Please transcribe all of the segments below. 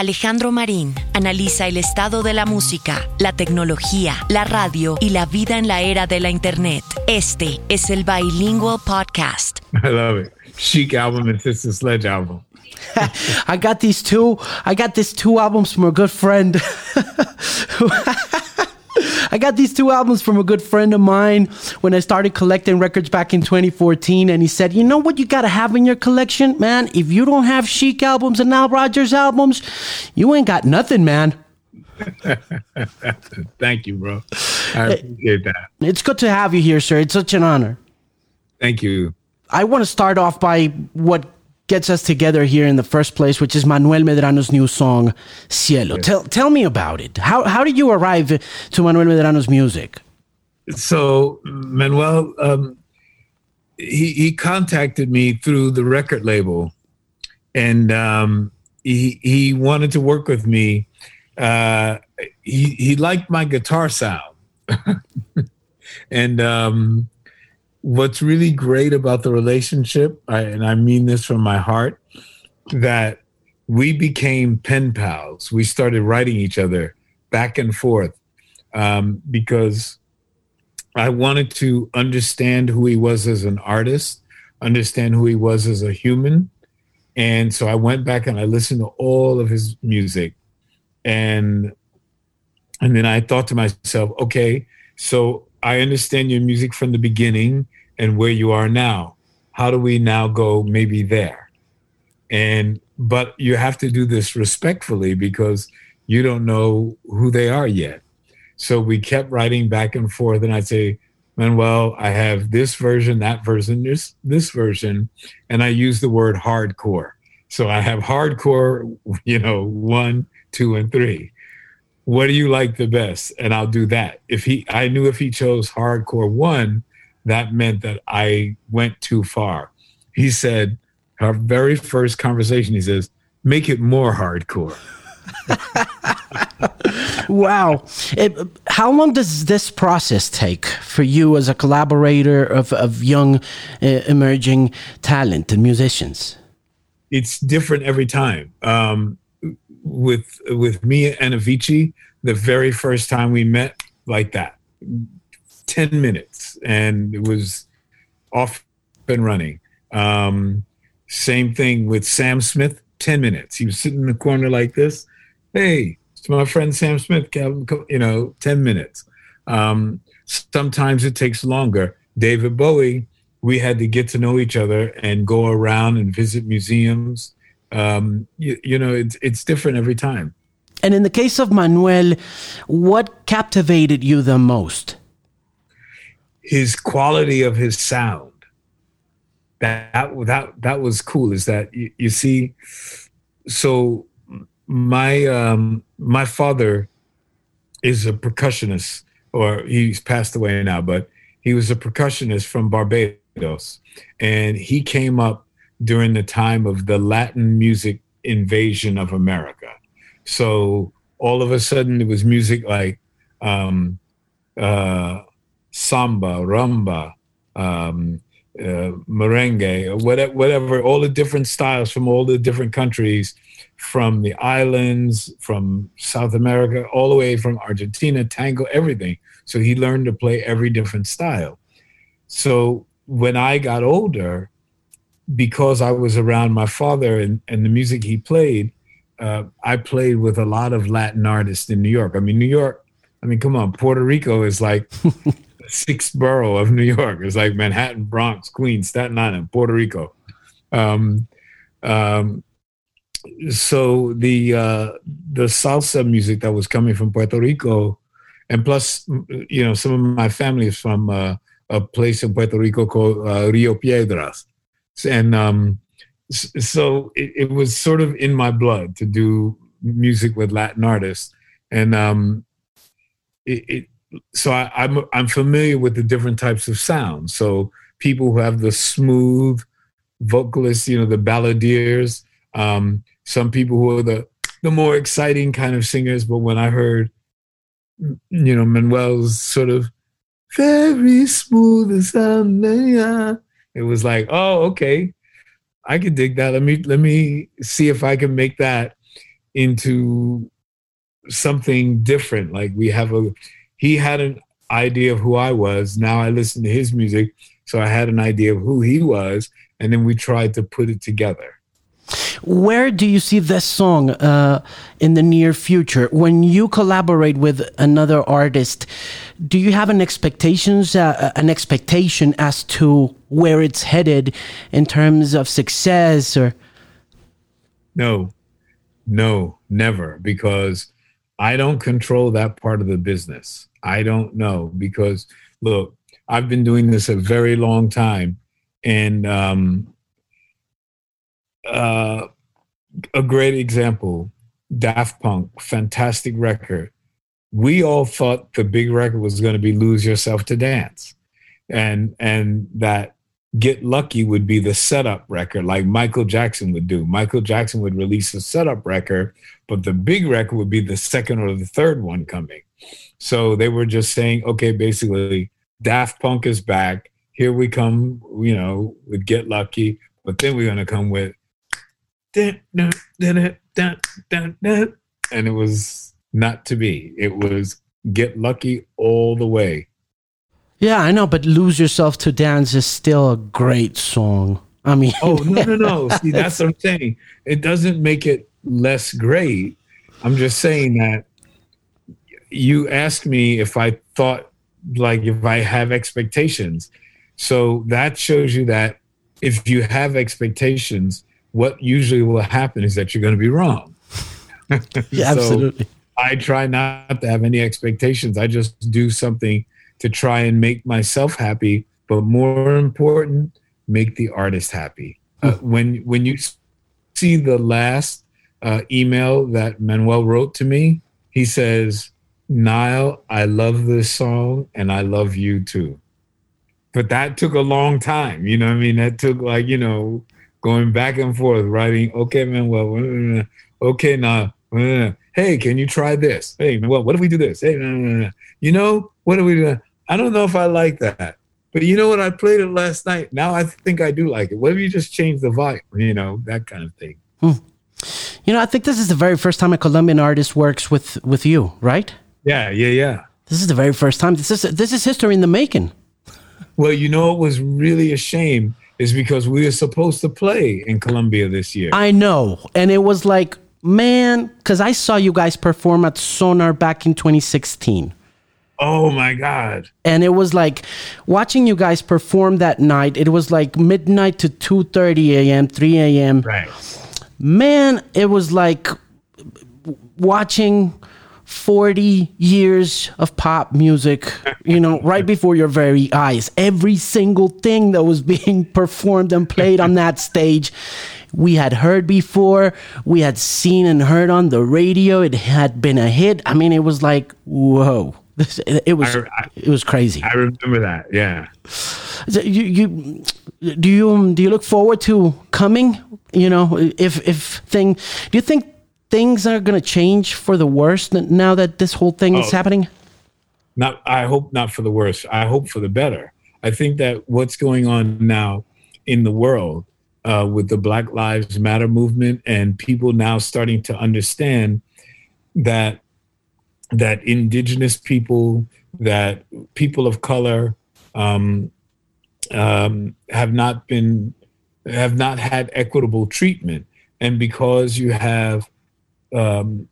Alejandro Marín analiza el estado de la música, la tecnología, la radio y la vida en la era de la Internet. Este es el Bilingual Podcast. I love it. Chic album and Sister Sledge album. I got these two. I got these two albums from a good friend. I got these two albums from a good friend of mine when I started collecting records back in 2014. And he said, You know what you got to have in your collection, man? If you don't have Chic albums and Al Rogers albums, you ain't got nothing, man. Thank you, bro. I eh, appreciate that. It's good to have you here, sir. It's such an honor. Thank you. I want to start off by what gets us together here in the first place, which is Manuel Medrano's new song, Cielo. Yes. Tell, tell me about it. How, how did you arrive to Manuel Medrano's music? So Manuel, um, he he contacted me through the record label, and um, he he wanted to work with me. Uh, he he liked my guitar sound, and um, what's really great about the relationship, I, and I mean this from my heart, that we became pen pals. We started writing each other back and forth um, because I wanted to understand who he was as an artist, understand who he was as a human. And so I went back and I listened to all of his music. And and then I thought to myself, okay, so I understand your music from the beginning and where you are now. How do we now go maybe there? And but you have to do this respectfully because you don't know who they are yet. So we kept writing back and forth, and I'd say, Manuel, I have this version, that version, this this version, and I use the word hardcore. So I have hardcore, you know, one, two, and three. What do you like the best? And I'll do that. If he, I knew if he chose hardcore one, that meant that I went too far. He said, our very first conversation, he says, make it more hardcore. Wow. It- how long does this process take for you as a collaborator of, of young uh, emerging talent and musicians? it's different every time. Um, with with me and Avicii, the very first time we met, like that, ten minutes, and it was off and running. Um, same thing with Sam Smith, ten minutes. He was sitting in the corner like this. Hey, it's my friend Sam Smith. You know, ten minutes. Um, sometimes it takes longer. David Bowie, we had to get to know each other and go around and visit museums. Um, you, you know, it's it's different every time. And in the case of Manuel, what captivated you the most? His quality of his sound. That that that was cool. Is that you, you see? So my um, my father is a percussionist, or he's passed away now, but he was a percussionist from Barbados, and he came up during the time of the Latin music invasion of America. So all of a sudden, it was music like um, uh, samba, rumba, um, uh, merengue, whatever, whatever, all the different styles from all the different countries, from the islands, from South America, all the way from Argentina, tango, everything. So he learned to play every different style. So when I got older, because I was around my father and, and the music he played, uh, I played with a lot of Latin artists in New York. I mean, New York, I mean, come on, Puerto Rico is like the sixth borough of New York. It's like Manhattan, Bronx, Queens, Staten Island, Puerto Rico. Um, um, so the uh, the salsa music that was coming from Puerto Rico, and plus, you know, some of my family is from uh, a place in Puerto Rico called uh, Rio Piedras, and um, so it, it was sort of in my blood to do music with Latin artists, and um, it, it so I, I'm I'm familiar with the different types of sounds. So people who have the smooth vocalists, you know, the balladeers. Um, some people who are the the more exciting kind of singers. But when I heard, you know, Manuel's sort of very smooth sound, it was like, oh, okay, I could dig that. Let me let me see if I can make that. into something different. Like we have a, he had an idea of who I was. Now I listen to his music. So I had an idea of who he was. And then we tried to put it together. Where do you see this song uh, in the near future? When you collaborate with another artist, do you have an expectations uh, an expectation as to where it's headed in terms of success or? No, no, never, because I don't control that part of the business. I don't know because look, I've been doing this a very long time, and um, uh, a great example Daft Punk, fantastic record. We all thought the big record was going to be Lose Yourself to Dance. And and that Get Lucky would be the setup record like Michael Jackson would do. Michael Jackson would release a setup record, but the big record would be the second or the third one coming. So they were just saying, okay, basically, Daft Punk is back. Here we come, you know, with Get Lucky, but then we're going to come with and it was not to be. It was get lucky all the way. Yeah, I know, but lose yourself to dance is still a great song. I mean, oh no, no, no. See, that's what I'm saying. It doesn't make it less great. I'm just saying that you asked me if I thought like if I have expectations. So that shows you that if you have expectations, what usually will happen is that you're going to be wrong. yeah, so absolutely. I try not to have any expectations. I just do something to try and make myself happy, but more important, make the artist happy. Uh, hmm. when when you see the last uh, email that Manuel wrote to me, he says, "Nile, I love this song, and I love you too." But that took a long time. You know, I mean, that took like you know going back and forth, writing, okay, man, well, okay, now, hey, can you try this? Hey, well, what if we do this? Hey, you know, what do we do? I don't know if I like that. But you know what? I played it last night. Now I think I do like it. What if you just change the vibe? You know, that kind of thing. Hmm. You know, I think this is the very first time a Colombian artist works with with you, right? Yeah, yeah, yeah. This is the very first time. This is this is history in the making. Well, you know, it was really a shame is because we were supposed to play in Colombia this year. I know. And it was like, man, because I saw you guys perform at Sonar back in 2016. Oh my God. And it was like watching you guys perform that night, it was like midnight to 2:30 a.m., 3 a.m. Right. Man, it was like watching 40 years of pop music, you know, right before your very eyes. Every single thing that was being performed and played on that stage, we had heard before, we had seen and heard on the radio. It had been a hit. I mean, it was like, whoa. It was I, I, it was crazy. I remember that. Yeah. You you do you do you look forward to coming? You know, if if thing. Do you think things are going to change for the worse now that this whole thing oh, is happening? Not, I hope not for the worse. I hope for the better. I think that what's going on now in the world uh, with the Black Lives Matter movement and people now starting to understand that that indigenous people, that people of color, um, um, have not been have not had equitable treatment, and because you have um,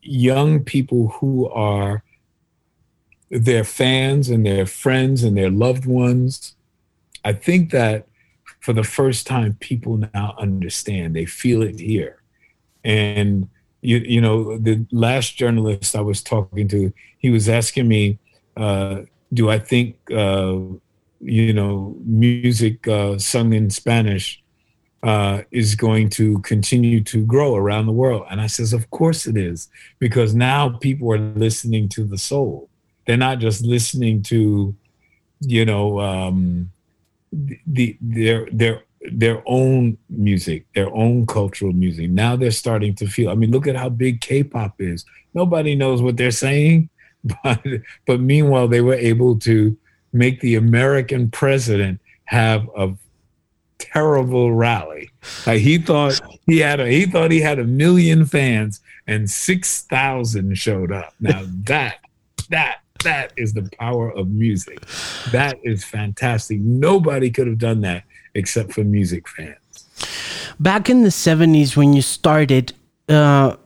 young people who are their fans and their friends and their loved ones. I think that for the first time, people now understand. They feel it here. And you, you know, the last journalist I was talking to, he was asking me, uh, do I think, uh, you know, music uh, sung in Spanish uh, is going to continue to grow around the world. And I says, of course it is, because now people are listening to the soul. They're not just listening to, you know, um, the their their their own music, their own cultural music. Now they're starting to feel. I mean, look at how big K-pop is. Nobody knows what they're saying, but but meanwhile they were able to make the American president have a terrible rally. Like he thought he had a he thought he had a million fans, and 6,000 showed up. Now that, that, that is the power of music. That is fantastic. Nobody could have done that except for music fans. Back in the 70s, when you started, uh,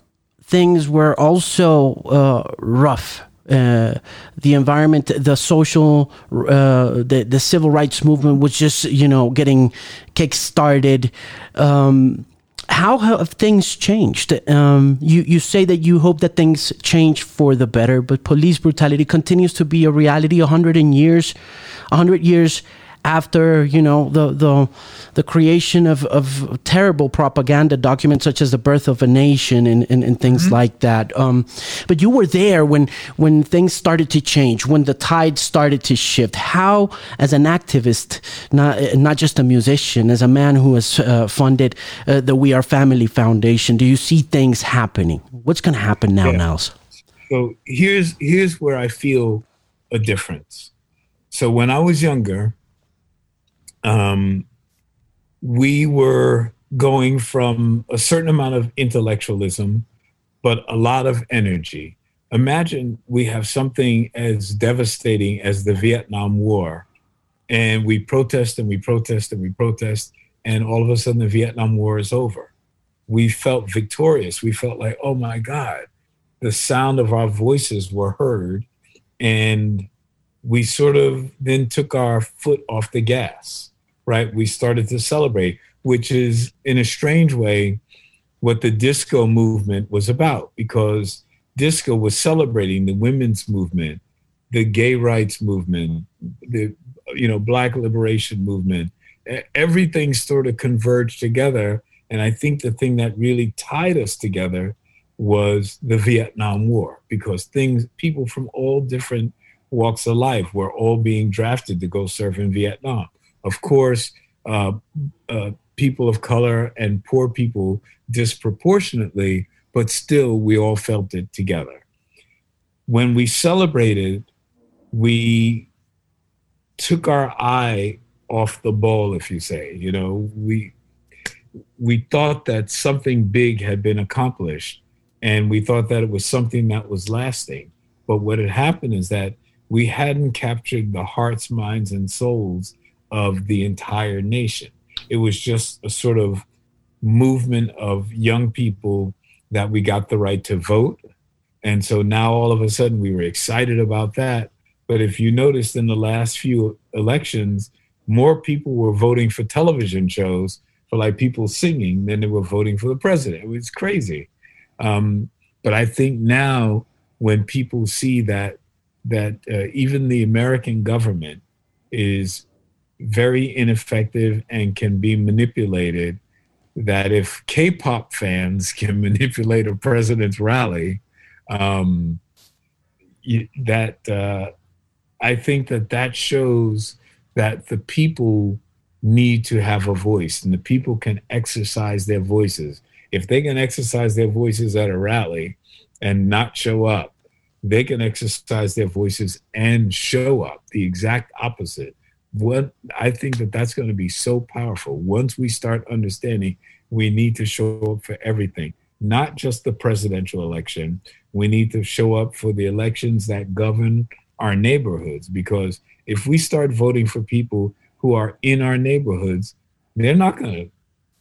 things were also uh, rough. Uh, the environment, the social, uh, the the civil rights movement was just you know getting kick started. Um, how have things changed? Um, you you say that you hope that things change for the better, but police brutality continues to be a reality. A hundred years, a hundred years after you know the the the creation of, of terrible propaganda documents such as the birth of a nation and, and, and things mm-hmm. like that. Um, but you were there when when things started to change, when the tide started to shift. How, as an activist, not not just a musician, as a man who has uh, funded uh, the We Are Family Foundation, do you see things happening? What's going to happen now, yeah. Nels? So here's here's where I feel a difference. So when I was younger, um, we were going from a certain amount of intellectualism, but a lot of energy. Imagine we have something as devastating as the Vietnam War, and we protest and we protest and we protest, and all of a sudden the Vietnam War is over. We felt victorious. We felt like, oh my God, the sound of our voices were heard, and we sort of then took our foot off the gas right, we started to celebrate, which is in a strange way what the disco movement was about, because disco was celebrating the women's movement, the gay rights movement, the you know black liberation movement. Everything sort of converged together, and I think the thing that really tied us together was the Vietnam War, because things people from all different walks of life were all being drafted to go serve in Vietnam. Of course, uh, uh, people of color and poor people disproportionately, but still we all felt it together. When we celebrated, we took our eye off the ball, if you say. You know, we we thought that something big had been accomplished, and we thought that it was something that was lasting. But what had happened is that we hadn't captured the hearts, minds, and souls of the entire nation. It was just a sort of movement of young people that we got the right to vote. And so now all of a sudden we were excited about that. But if you noticed in the last few elections, more people were voting for television shows for like people singing than they were voting for the president. It was crazy. Um, but I think now when people see that that uh, even the American government is very ineffective and can be manipulated. That if K pop fans can manipulate a president's rally, um, that uh, I think that that shows that the people need to have a voice and the people can exercise their voices. If they can exercise their voices at a rally and not show up, they can exercise their voices and show up, the exact opposite what I think that that's going to be so powerful. Once we start understanding, we need to show up for everything, not just the presidential election. We need to show up for the elections that govern our neighborhoods. Because if we start voting for people who are in our neighborhoods, they're not going to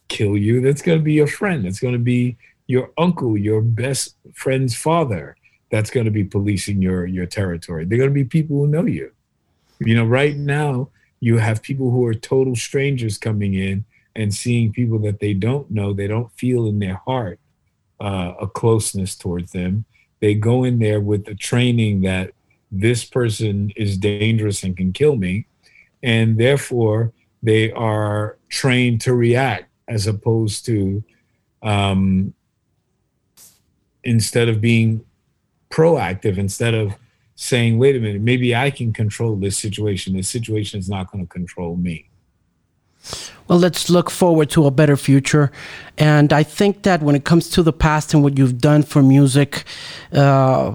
kill you. That's going to be your friend. It's going to be your uncle, your best friend's father. That's going to be policing your your territory. They're going to be people who know you. You know, right now you have people who are total strangers coming in and seeing people that they don't know, they don't feel in their heart uh, a closeness towards them. They go in there with the training that this person is dangerous and can kill me. And therefore, they are trained to react as opposed to um, instead of being proactive, instead of saying, wait a minute, maybe I can control this situation. This situation is not going to control me. Well, let's look forward to a better future. And I think that when it comes to the past and what you've done for music, uh,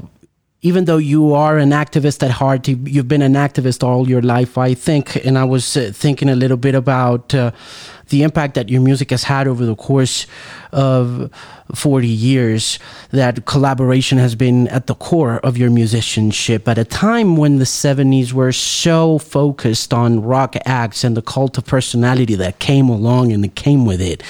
even though you are an activist at heart, you've been an activist all your life, I think. And I was uh, thinking a little bit about uh, the impact that your music has had over the course of 40 years, that collaboration has been at the core of your musicianship at a time when the 70s were so focused on rock acts and the cult of personality that came along and that came with it.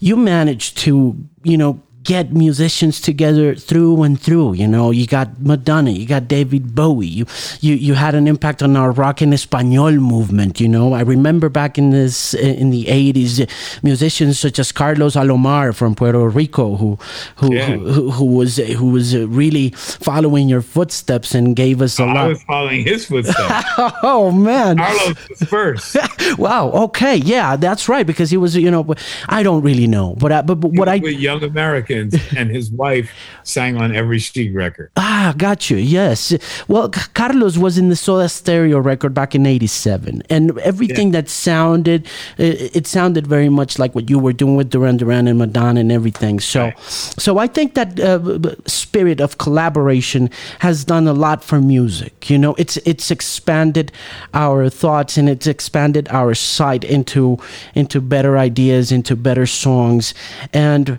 You managed to, you know, get musicians together through and through. You know, you got Madonna, you got David Bowie. You you you had an impact on our rock en español movement. You know, I remember back in this in the eighties, musicians such as Carlos Alomar from Puerto Rico, who who yeah. who, who, was who was really following your footsteps and gave us a oh, lot. I was following his footsteps. oh man, Carlos was first. wow. Okay. Yeah, that's right. Because he was, you know, I don't really know, but I, but, but what I Young American and his wife sang on every Chic record. Ah, got you. Yes. Well, Carlos was in the Soda Stereo record back in '87, and everything yeah. that sounded, it, it, sounded very much like what you were doing with Duran Duran and Madonna and everything. So, right. so I think that uh, spirit of collaboration has done a lot for music. You know, it's it's expanded our thoughts and it's expanded our sight into into better ideas, into better songs, and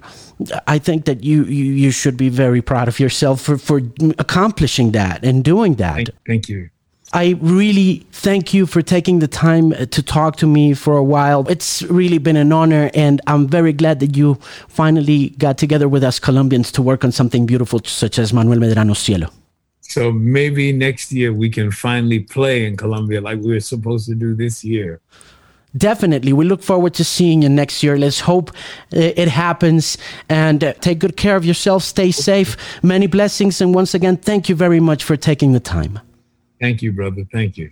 I think that you, you, you should be very proud of yourself for, for accomplishing that and doing that. Thank, thank you. I really thank you for taking the time uh, to talk to me for a while. It's really been an honor, and I'm very glad that you finally got together with us Colombians to work on something beautiful such as Manuel Medrano's Cielo. So maybe next year we can finally play in Colombia like we were supposed to do this year. Definitely. We look forward to seeing you next year. Let's hope it happens and uh, take good care of yourself. Stay safe. Many blessings. And once again, thank you very much for taking the time. Thank you, brother. Thank you.